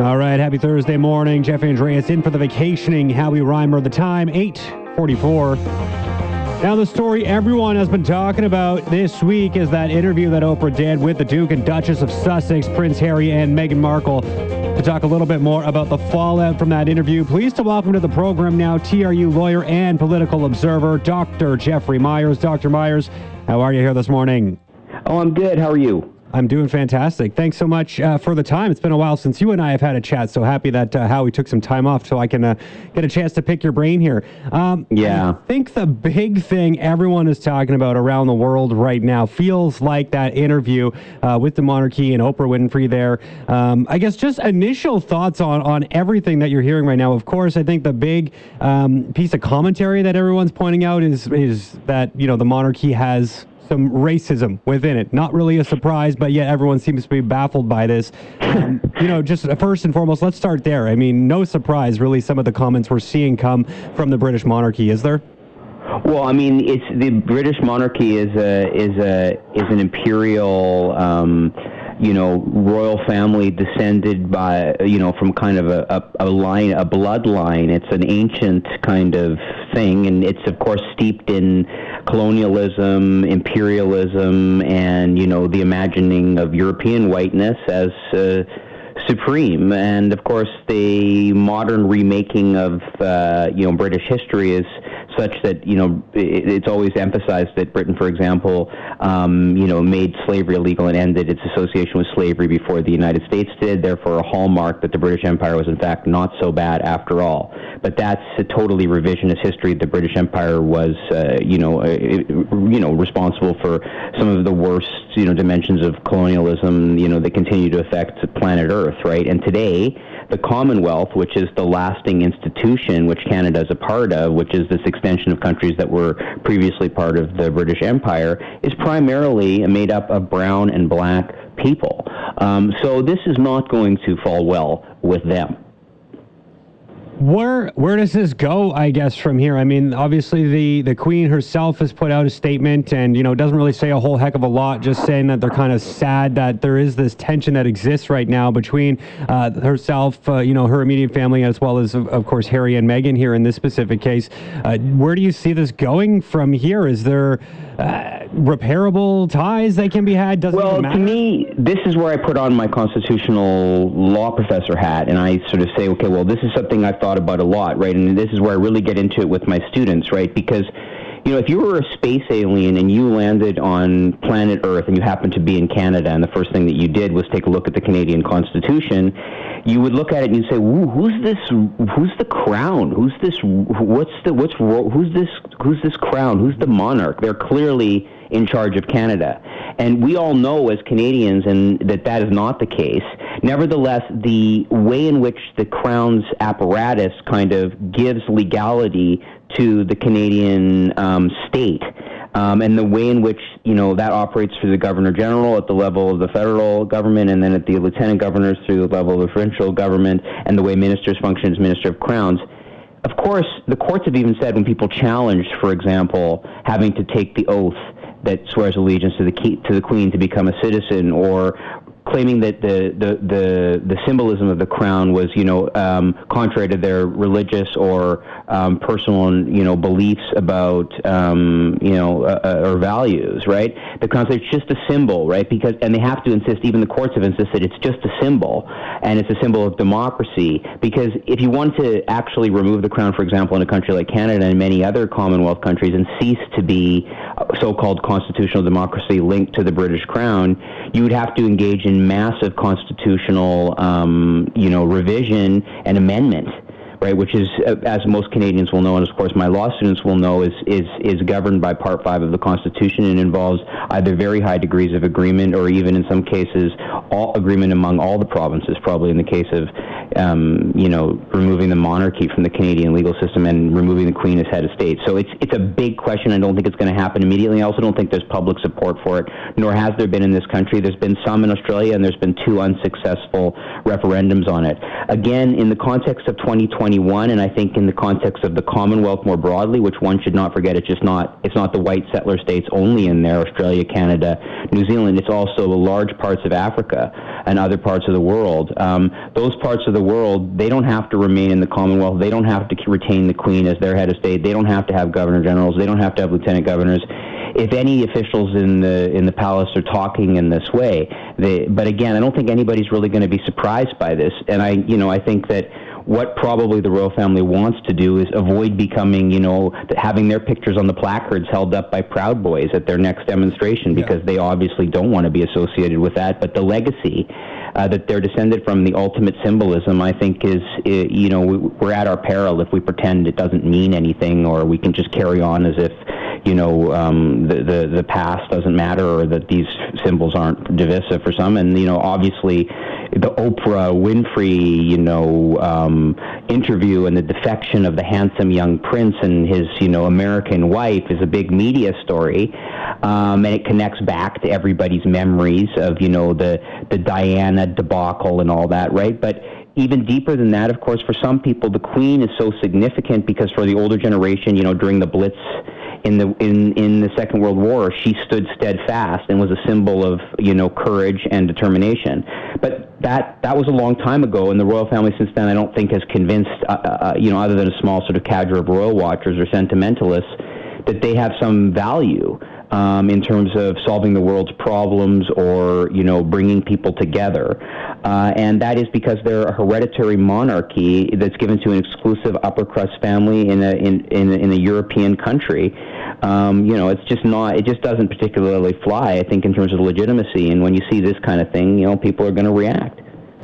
All right, happy Thursday morning. Jeff Andreas in for the vacationing Howie Reimer. The time, 844. Now, the story everyone has been talking about this week is that interview that Oprah did with the Duke and Duchess of Sussex, Prince Harry and Meghan Markle. To talk a little bit more about the fallout from that interview, pleased to welcome to the program now TRU lawyer and political observer, Dr. Jeffrey Myers. Dr. Myers, how are you here this morning? Oh, I'm good. How are you? I'm doing fantastic. Thanks so much uh, for the time. It's been a while since you and I have had a chat. So happy that uh, Howie took some time off so I can uh, get a chance to pick your brain here. Um, yeah. I think the big thing everyone is talking about around the world right now feels like that interview uh, with the monarchy and Oprah Winfrey there. Um, I guess just initial thoughts on, on everything that you're hearing right now. Of course, I think the big um, piece of commentary that everyone's pointing out is, is that, you know, the monarchy has some racism within it. Not really a surprise, but yet everyone seems to be baffled by this. Um, you know, just first and foremost, let's start there. I mean, no surprise, really, some of the comments we're seeing come from the British monarchy, is there? Well, I mean, it's the British monarchy is a is a is an imperial. Um, you know, royal family descended by, you know, from kind of a, a, a line, a bloodline. It's an ancient kind of thing, and it's of course steeped in colonialism, imperialism, and you know the imagining of European whiteness as uh, supreme. And of course, the modern remaking of uh, you know British history is such that you know it, it's always emphasized that Britain, for example, um, you know made slavery illegal and ended its association with slavery before the United States did. Therefore, a hallmark that the British Empire was in fact not so bad after all. But that's a totally revisionist history. The British Empire was uh, you know uh, you know responsible for some of the worst you know dimensions of colonialism you know that continue to affect planet Earth, right? And today the Commonwealth, which is the lasting institution which Canada is a part of, which is this extension of countries that were previously part of the British Empire, is primarily made up of brown and black people. Um, so this is not going to fall well with them where where does this go? I guess from here. I mean, obviously the the Queen herself has put out a statement, and you know doesn't really say a whole heck of a lot. Just saying that they're kind of sad that there is this tension that exists right now between uh, herself, uh, you know, her immediate family, as well as of, of, course Harry and Meghan here in this specific case. Uh, where do you see this going from here? Is there uh, repairable ties that can be had? Doesn't well, to me, this is where I put on my constitutional law professor hat, and I sort of say, okay, well, this is something I've thought about a lot, right? And this is where I really get into it with my students, right? Because you know, if you were a space alien and you landed on planet Earth and you happened to be in Canada, and the first thing that you did was take a look at the Canadian Constitution, you would look at it and you'd say, "Who's this? Who's the crown? Who's this? What's the what's who's this? Who's this crown? Who's the monarch?" They're clearly in charge of Canada. And we all know as Canadians and that that is not the case. Nevertheless, the way in which the Crown's apparatus kind of gives legality to the Canadian um, state um, and the way in which you know that operates through the governor general at the level of the federal government, and then at the lieutenant governors through the level of the provincial government, and the way ministers function as minister of crowns. Of course, the courts have even said when people challenge, for example, having to take the oath that swears allegiance to the key, to the queen to become a citizen, or claiming that the, the, the, the symbolism of the crown was, you know, um, contrary to their religious or um, personal, you know, beliefs about, um, you know, uh, uh or values, right? The crown, it's just a symbol, right? Because, and they have to insist, even the courts have insisted, it's just a symbol, and it's a symbol of democracy. Because if you want to actually remove the crown, for example, in a country like Canada and many other Commonwealth countries, and cease to be so-called constitutional democracy linked to the British crown, you would have to engage in massive constitutional, um, you know, revision and amendment right, which is, uh, as most Canadians will know, and of course my law students will know, is, is, is governed by Part 5 of the Constitution and involves either very high degrees of agreement or even in some cases all agreement among all the provinces, probably in the case of, um, you know, removing the monarchy from the Canadian legal system and removing the Queen as head of state. So it's, it's a big question. I don't think it's going to happen immediately. I also don't think there's public support for it, nor has there been in this country. There's been some in Australia, and there's been two unsuccessful referendums on it. Again, in the context of 2020, 2021, and I think in the context of the Commonwealth more broadly, which one should not forget, it's just not it's not the white settler states only in there, Australia, Canada, New Zealand. It's also large parts of Africa. and other parts of the world. Um, those parts of the world, they don't have to remain in the Commonwealth. They don't have to retain the Queen as their head of state. They don't have to have governor generals. They don't have to have lieutenant governors if any officials in the in the palace are talking in this way, they, but again, I don't think anybody's really going to be surprised by this. And I, you know, I think that what probably the royal family wants to do is avoid becoming, you know, having their pictures on the placards held up by Proud Boys at their next demonstration because yeah. they obviously don't want to be associated with that. But the legacy uh, that they're descended from, the ultimate symbolism, I think is, you know, we're at our peril if we pretend it doesn't mean anything or we can just carry on as if you know um, the, the the past doesn't matter or that these symbols aren't divisive for some. And you know, obviously, the Oprah Winfrey, you know, um, interview and the defection of the handsome young prince and his, you know, American wife is a big media story, um, and it connects back to everybody's memories of, you know, the the Diana debacle and all that, right? But even deeper than that, of course, for some people, the Queen is so significant because for the older generation, you know, during the Blitz in the in in the Second World War, she stood steadfast and was a symbol of you know courage and determination. But that that was a long time ago, and the royal family since then, I don't think has convinced uh, uh, uh you know other than a small sort of cadre of royal watchers or sentimentalists that they have some value um, in terms of solving the world's problems or you know bringing people together, uh, and that is because they're a hereditary monarchy that's given to an exclusive upper crust family in a in in, in a European country. Um, you know, it's just not. It just doesn't particularly fly. I think in terms of legitimacy, and when you see this kind of thing, you know, people are going to react.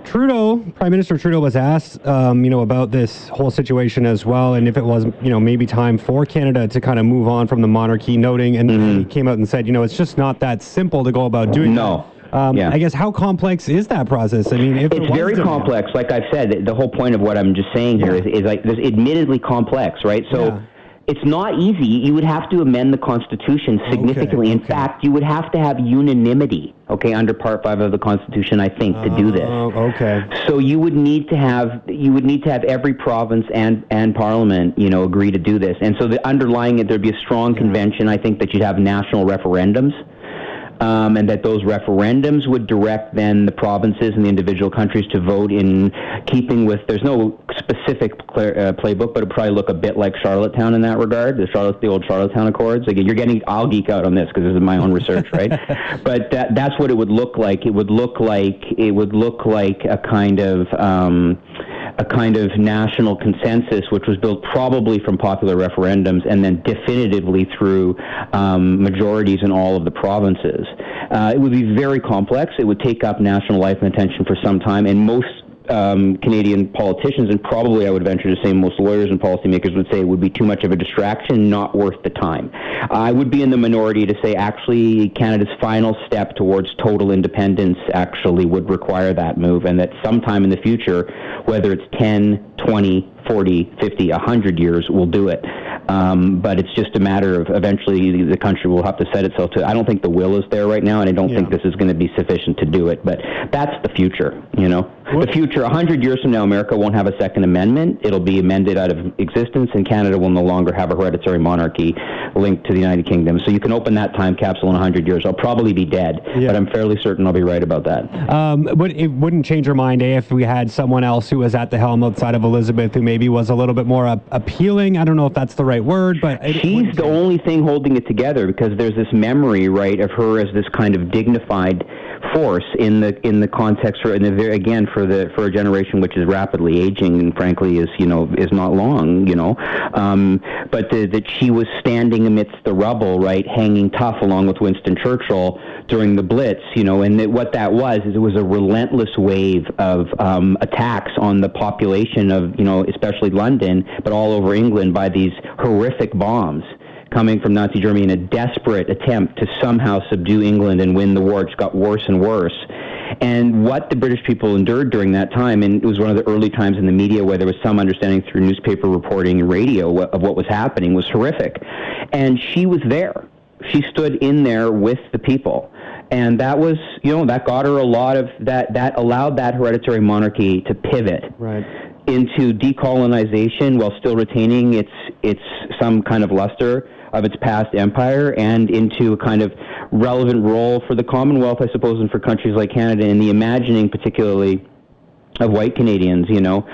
Trudeau, Prime Minister Trudeau was asked, um, you know, about this whole situation as well, and if it was, you know, maybe time for Canada to kind of move on from the monarchy, noting, and mm-hmm. he came out and said, you know, it's just not that simple to go about doing. No. Um, yeah. I guess how complex is that process? I mean, it's very complex. Like I've said, the whole point of what I'm just saying here yeah. is, is like this admittedly complex, right? So. Yeah it's not easy. You would have to amend the Constitution significantly. Okay, In fact, you would have to have unanimity, okay, under Part Five of the Constitution, I think, to do oh, this. Oh, okay. So you would need to have you would need to have every province and and Parliament, you know, agree to do this. And so the underlying it, there'd be a strong yeah. convention. I think that you'd have national referendums um, and that those referendums would direct then the provinces and the individual countries to vote in keeping with. There's no specific uh, playbook, but it probably look a bit like Charlottetown in that regard. The Charlotte, the old Charlottetown Accords. Again, you're getting. I'll geek out on this because this is my own research, right? but that, that's what it would look like. It would look like it would look like a kind of. Um, a kind of national consensus, which was built probably from popular referendums and then definitively through um, majorities in all of the provinces. Uh, it would be very complex. It would take up national life and attention for some time, and most um, Canadian politicians, and probably I would venture to say most lawyers and policymakers would say it would be too much of a distraction, not worth the time. I would be in the minority to say actually Canada's final step towards total independence actually would require that move, and that sometime in the future, whether it's 10, 20, 40, 50, 100 years, we'll do it. Um, but it's just a matter of eventually the country will have to set itself to. I don't think the will is there right now, and I don't yeah. think this is going to be sufficient to do it. But that's the future, you know. What? The future, a hundred years from now, America won't have a second amendment. It'll be amended out of existence, and Canada will no longer have a hereditary monarchy linked to the United Kingdom. So you can open that time capsule in hundred years. I'll probably be dead, yeah. but I'm fairly certain I'll be right about that. Um, but it wouldn't change your mind, eh, if we had someone else who was at the helm outside of Elizabeth, who maybe was a little bit more uh, appealing. I don't know if that's the right word, but she's the only thing holding it together because there's this memory, right, of her as this kind of dignified force in the in the context for in the again for the for a generation which is rapidly aging and frankly is you know is not long you know. Um, but the, that she was standing amidst the rubble right hanging tough along with Winston Churchill during the Blitz you know and that what that was is it was a relentless wave of um, attacks on the population of you know especially London but all over England by these horrific bombs coming from Nazi Germany in a desperate attempt to somehow subdue England and win the war. It just got worse and worse. And what the British people endured during that time, and it was one of the early times in the media where there was some understanding through newspaper reporting and radio of what was happening, was horrific. And she was there. She stood in there with the people and that was you know that got her a lot of that that allowed that hereditary monarchy to pivot right into decolonization while still retaining its its some kind of luster of its past empire and into a kind of relevant role for the Commonwealth, I suppose, and for countries like Canada in the imagining, particularly of white Canadians, you know,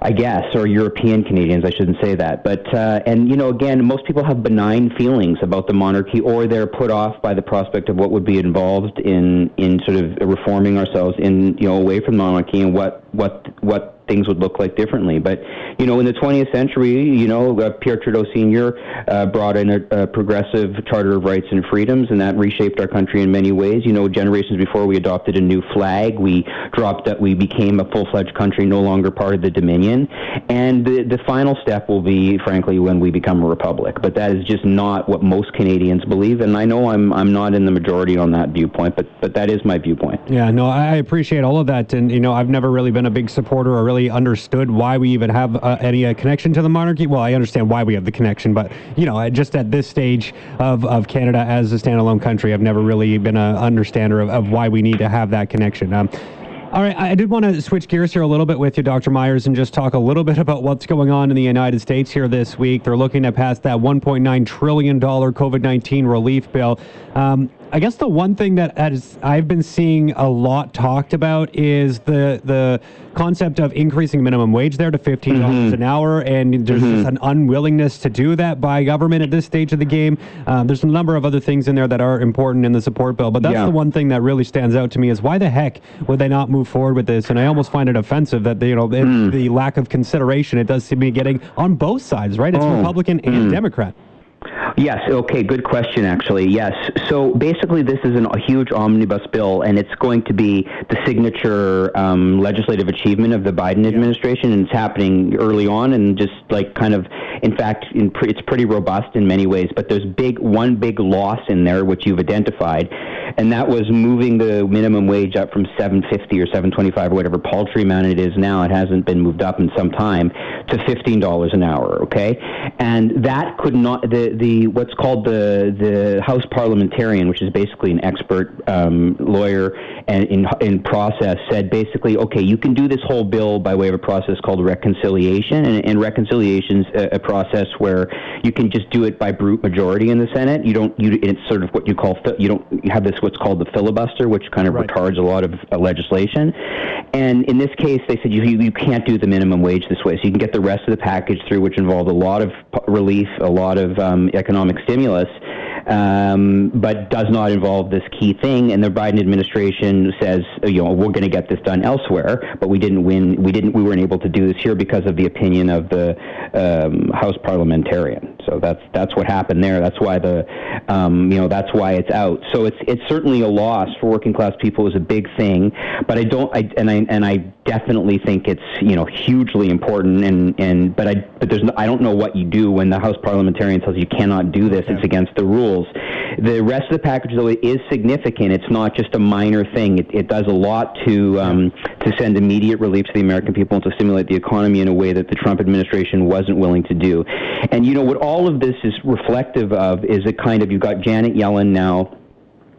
I guess, or European Canadians, I shouldn't say that. But, uh, and, you know, again, most people have benign feelings about the monarchy or they're put off by the prospect of what would be involved in, in sort of reforming ourselves in, you know, away from monarchy and what, what, what things would look like differently. But you know, in the 20th century, you know, uh, Pierre Trudeau Sr. Uh, brought in a, a, progressive Charter of Rights and Freedoms, and that reshaped our country in many ways. You know, generations before, we adopted a new flag. We dropped that. We became a full-fledged country, no longer part of the Dominion. And the the final step will be, frankly, when we become a republic. But that is just not what most Canadians believe. And I know I'm I'm not in the majority on that viewpoint, but but that is my viewpoint. Yeah, no, I appreciate all of that, and you know, I've never really been a big supporter or really really understood why we even have uh, any uh, connection to the monarchy. Well, I understand why we have the connection, but you know, just at this stage of, of Canada as a standalone country, I've never really been an understander of, of why we need to have that connection. Um, all right, I did want to switch gears here a little bit with you, Dr. Myers, and just talk a little bit about what's going on in the United States here this week. They're looking to pass that $1.9 trillion COVID 19 relief bill. Um, I guess the one thing that has, I've been seeing a lot talked about is the the concept of increasing minimum wage there to fifteen dollars mm-hmm. an hour, and there's mm-hmm. just an unwillingness to do that by government at this stage of the game. Uh, there's a number of other things in there that are important in the support bill, but that's yeah. the one thing that really stands out to me is why the heck would they not move forward with this? And I almost find it offensive that they, you know mm. the lack of consideration it does seem to be getting on both sides, right? It's oh. Republican and mm. Democrat. Yes. Okay. Good question. Actually, yes. So basically, this is an, a huge omnibus bill, and it's going to be the signature um, legislative achievement of the Biden administration, and it's happening early on, and just like kind of, in fact, in pre- it's pretty robust in many ways. But there's big one big loss in there, which you've identified, and that was moving the minimum wage up from 750 or 725 or whatever paltry amount it is now. It hasn't been moved up in some time to $15 an hour. Okay, and that could not the the what's called the the House parliamentarian, which is basically an expert um, lawyer and in in process, said basically, okay, you can do this whole bill by way of a process called reconciliation, and, and reconciliation's a, a process where you can just do it by brute majority in the Senate. You don't you it's sort of what you call you don't you have this what's called the filibuster, which kind of right. retards a lot of uh, legislation. And in this case, they said you, you can't do the minimum wage this way. So you can get the rest of the package through, which involved a lot of relief, a lot of um, economic stimulus um, but does not involve this key thing. And the Biden administration says, you know, we're going to get this done elsewhere, but we didn't win. We didn't. We weren't able to do this here because of the opinion of the um, House parliamentarian. So that's that's what happened there. That's why the, um, you know, that's why it's out. So it's it's certainly a loss for working class people. is a big thing, but I don't. I and I and I definitely think it's you know hugely important. And and but I but there's no, I don't know what you do when the House parliamentarian tells you cannot do this. It's against the rules rules. The rest of the package, though, is significant. It's not just a minor thing. It, it does a lot to um, to send immediate relief to the American people and to stimulate the economy in a way that the Trump administration wasn't willing to do. And you know what all of this is reflective of is a kind of you've got Janet Yellen now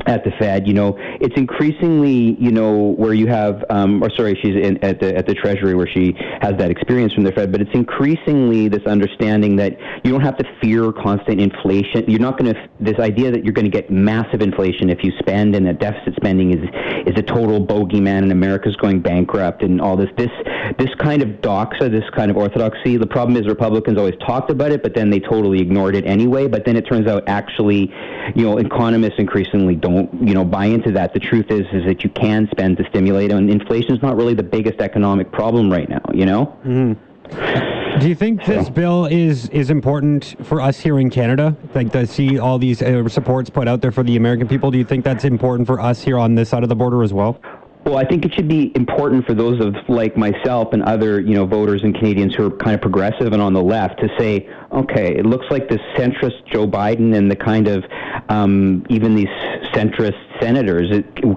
at the Fed. You know, it's increasingly, you know, where you have, um, or sorry, she's in, at the at the Treasury where she has that experience from the Fed. But it's increasingly this understanding that you don't have to fear constant inflation. You're not going to this idea that you're going to get massive inflation if you spend, and that deficit spending is is a total bogeyman, and America's going bankrupt, and all this this this kind of doxa, this kind of orthodoxy. The problem is Republicans always talked about it, but then they totally ignored it anyway. But then it turns out actually, you know, economists increasingly don't you know buy into that. The truth is is that you can spend to stimulate, and inflation is not really the biggest economic problem right now. You know. Mm-hmm. Do you think this bill is is important for us here in Canada? Like to see all these uh, supports put out there for the American people. Do you think that's important for us here on this side of the border as well? Well, I think it should be important for those of like myself and other, you know, voters and Canadians who are kind of progressive and on the left to say, okay, it looks like this centrist Joe Biden and the kind of um, even these centrist senators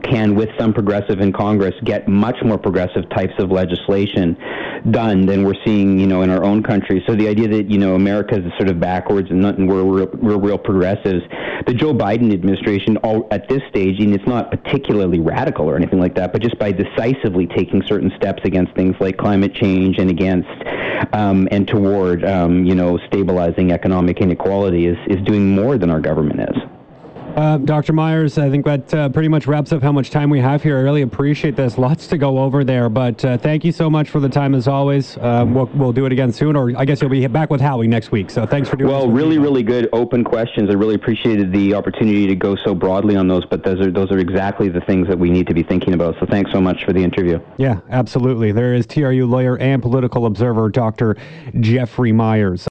can, with some progressive in Congress, get much more progressive types of legislation done than we're seeing, you know, in our own country. So the idea that you know America is sort of backwards and, not, and we're, we're we're real progressives. The Joe Biden administration, all, at this stage, and it's not particularly radical or anything like that, but just by decisively taking certain steps against things like climate change and against um, and toward um, you know stabilizing economic inequality is is doing more than our government is. Uh, Dr. Myers, I think that uh, pretty much wraps up how much time we have here. I really appreciate this. Lots to go over there, but uh, thank you so much for the time as always. Um, we'll, we'll do it again soon, or I guess you'll be back with Howie next week. So thanks for doing. Well, really, really good open questions. I really appreciated the opportunity to go so broadly on those, but those are those are exactly the things that we need to be thinking about. So thanks so much for the interview. Yeah, absolutely. There is TRU lawyer and political observer Dr. Jeffrey Myers.